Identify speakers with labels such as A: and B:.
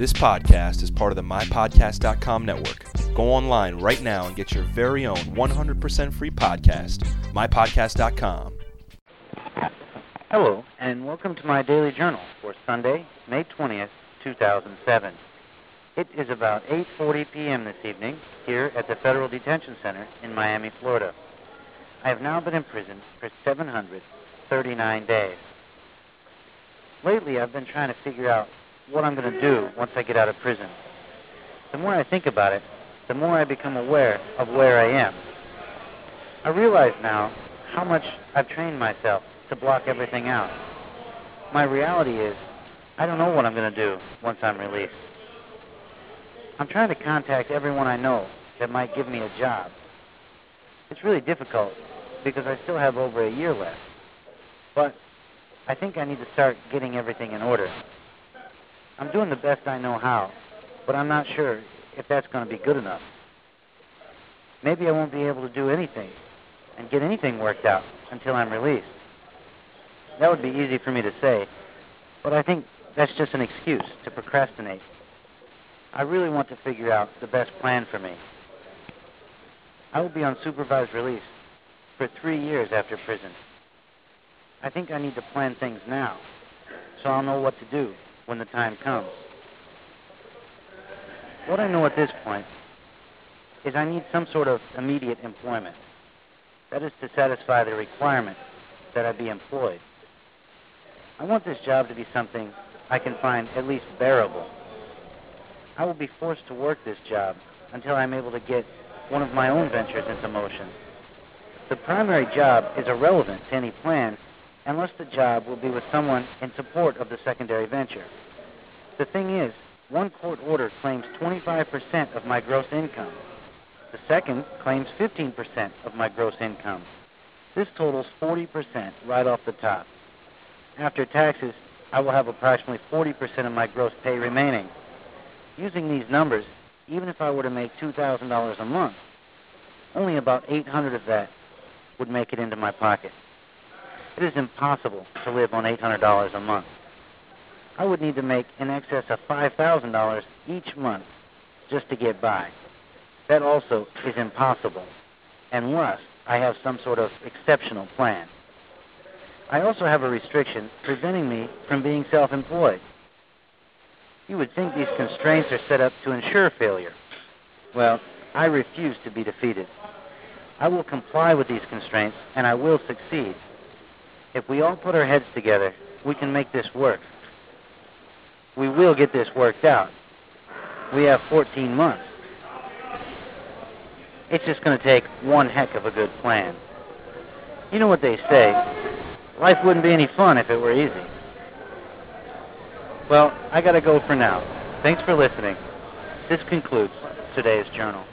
A: This podcast is part of the MyPodcast.com network. Go online right now and get your very own 100% free podcast, MyPodcast.com.
B: Hello, and welcome to my daily journal for Sunday, May 20th, 2007. It is about 8:40 p.m. this evening here at the Federal Detention Center in Miami, Florida. I have now been in prison for 739 days. Lately, I've been trying to figure out what I'm going to do once I get out of prison. The more I think about it, the more I become aware of where I am. I realize now how much I've trained myself to block everything out. My reality is, I don't know what I'm going to do once I'm released. I'm trying to contact everyone I know that might give me a job. It's really difficult because I still have over a year left. But I think I need to start getting everything in order. I'm doing the best I know how, but I'm not sure if that's going to be good enough. Maybe I won't be able to do anything and get anything worked out until I'm released. That would be easy for me to say, but I think that's just an excuse to procrastinate. I really want to figure out the best plan for me. I will be on supervised release for three years after prison. I think I need to plan things now so I'll know what to do when the time comes. What I know at this point is I need some sort of immediate employment. That is to satisfy the requirement that I be employed. I want this job to be something I can find at least bearable. I will be forced to work this job until I'm able to get one of my own ventures into motion. The primary job is irrelevant to any plan unless the job will be with someone in support of the secondary venture. The thing is, one court order claims 25% of my gross income. The second claims 15% of my gross income. This totals 40% right off the top. After taxes, I will have approximately 40% of my gross pay remaining. Using these numbers, even if I were to make $2,000 a month, only about 800 of that would make it into my pocket. It is impossible to live on $800 a month. I would need to make in excess of $5,000 each month just to get by. That also is impossible unless I have some sort of exceptional plan. I also have a restriction preventing me from being self employed. You would think these constraints are set up to ensure failure. Well, I refuse to be defeated. I will comply with these constraints and I will succeed. If we all put our heads together, we can make this work. We will get this worked out. We have 14 months. It's just going to take one heck of a good plan. You know what they say life wouldn't be any fun if it were easy. Well, I got to go for now. Thanks for listening. This concludes today's journal.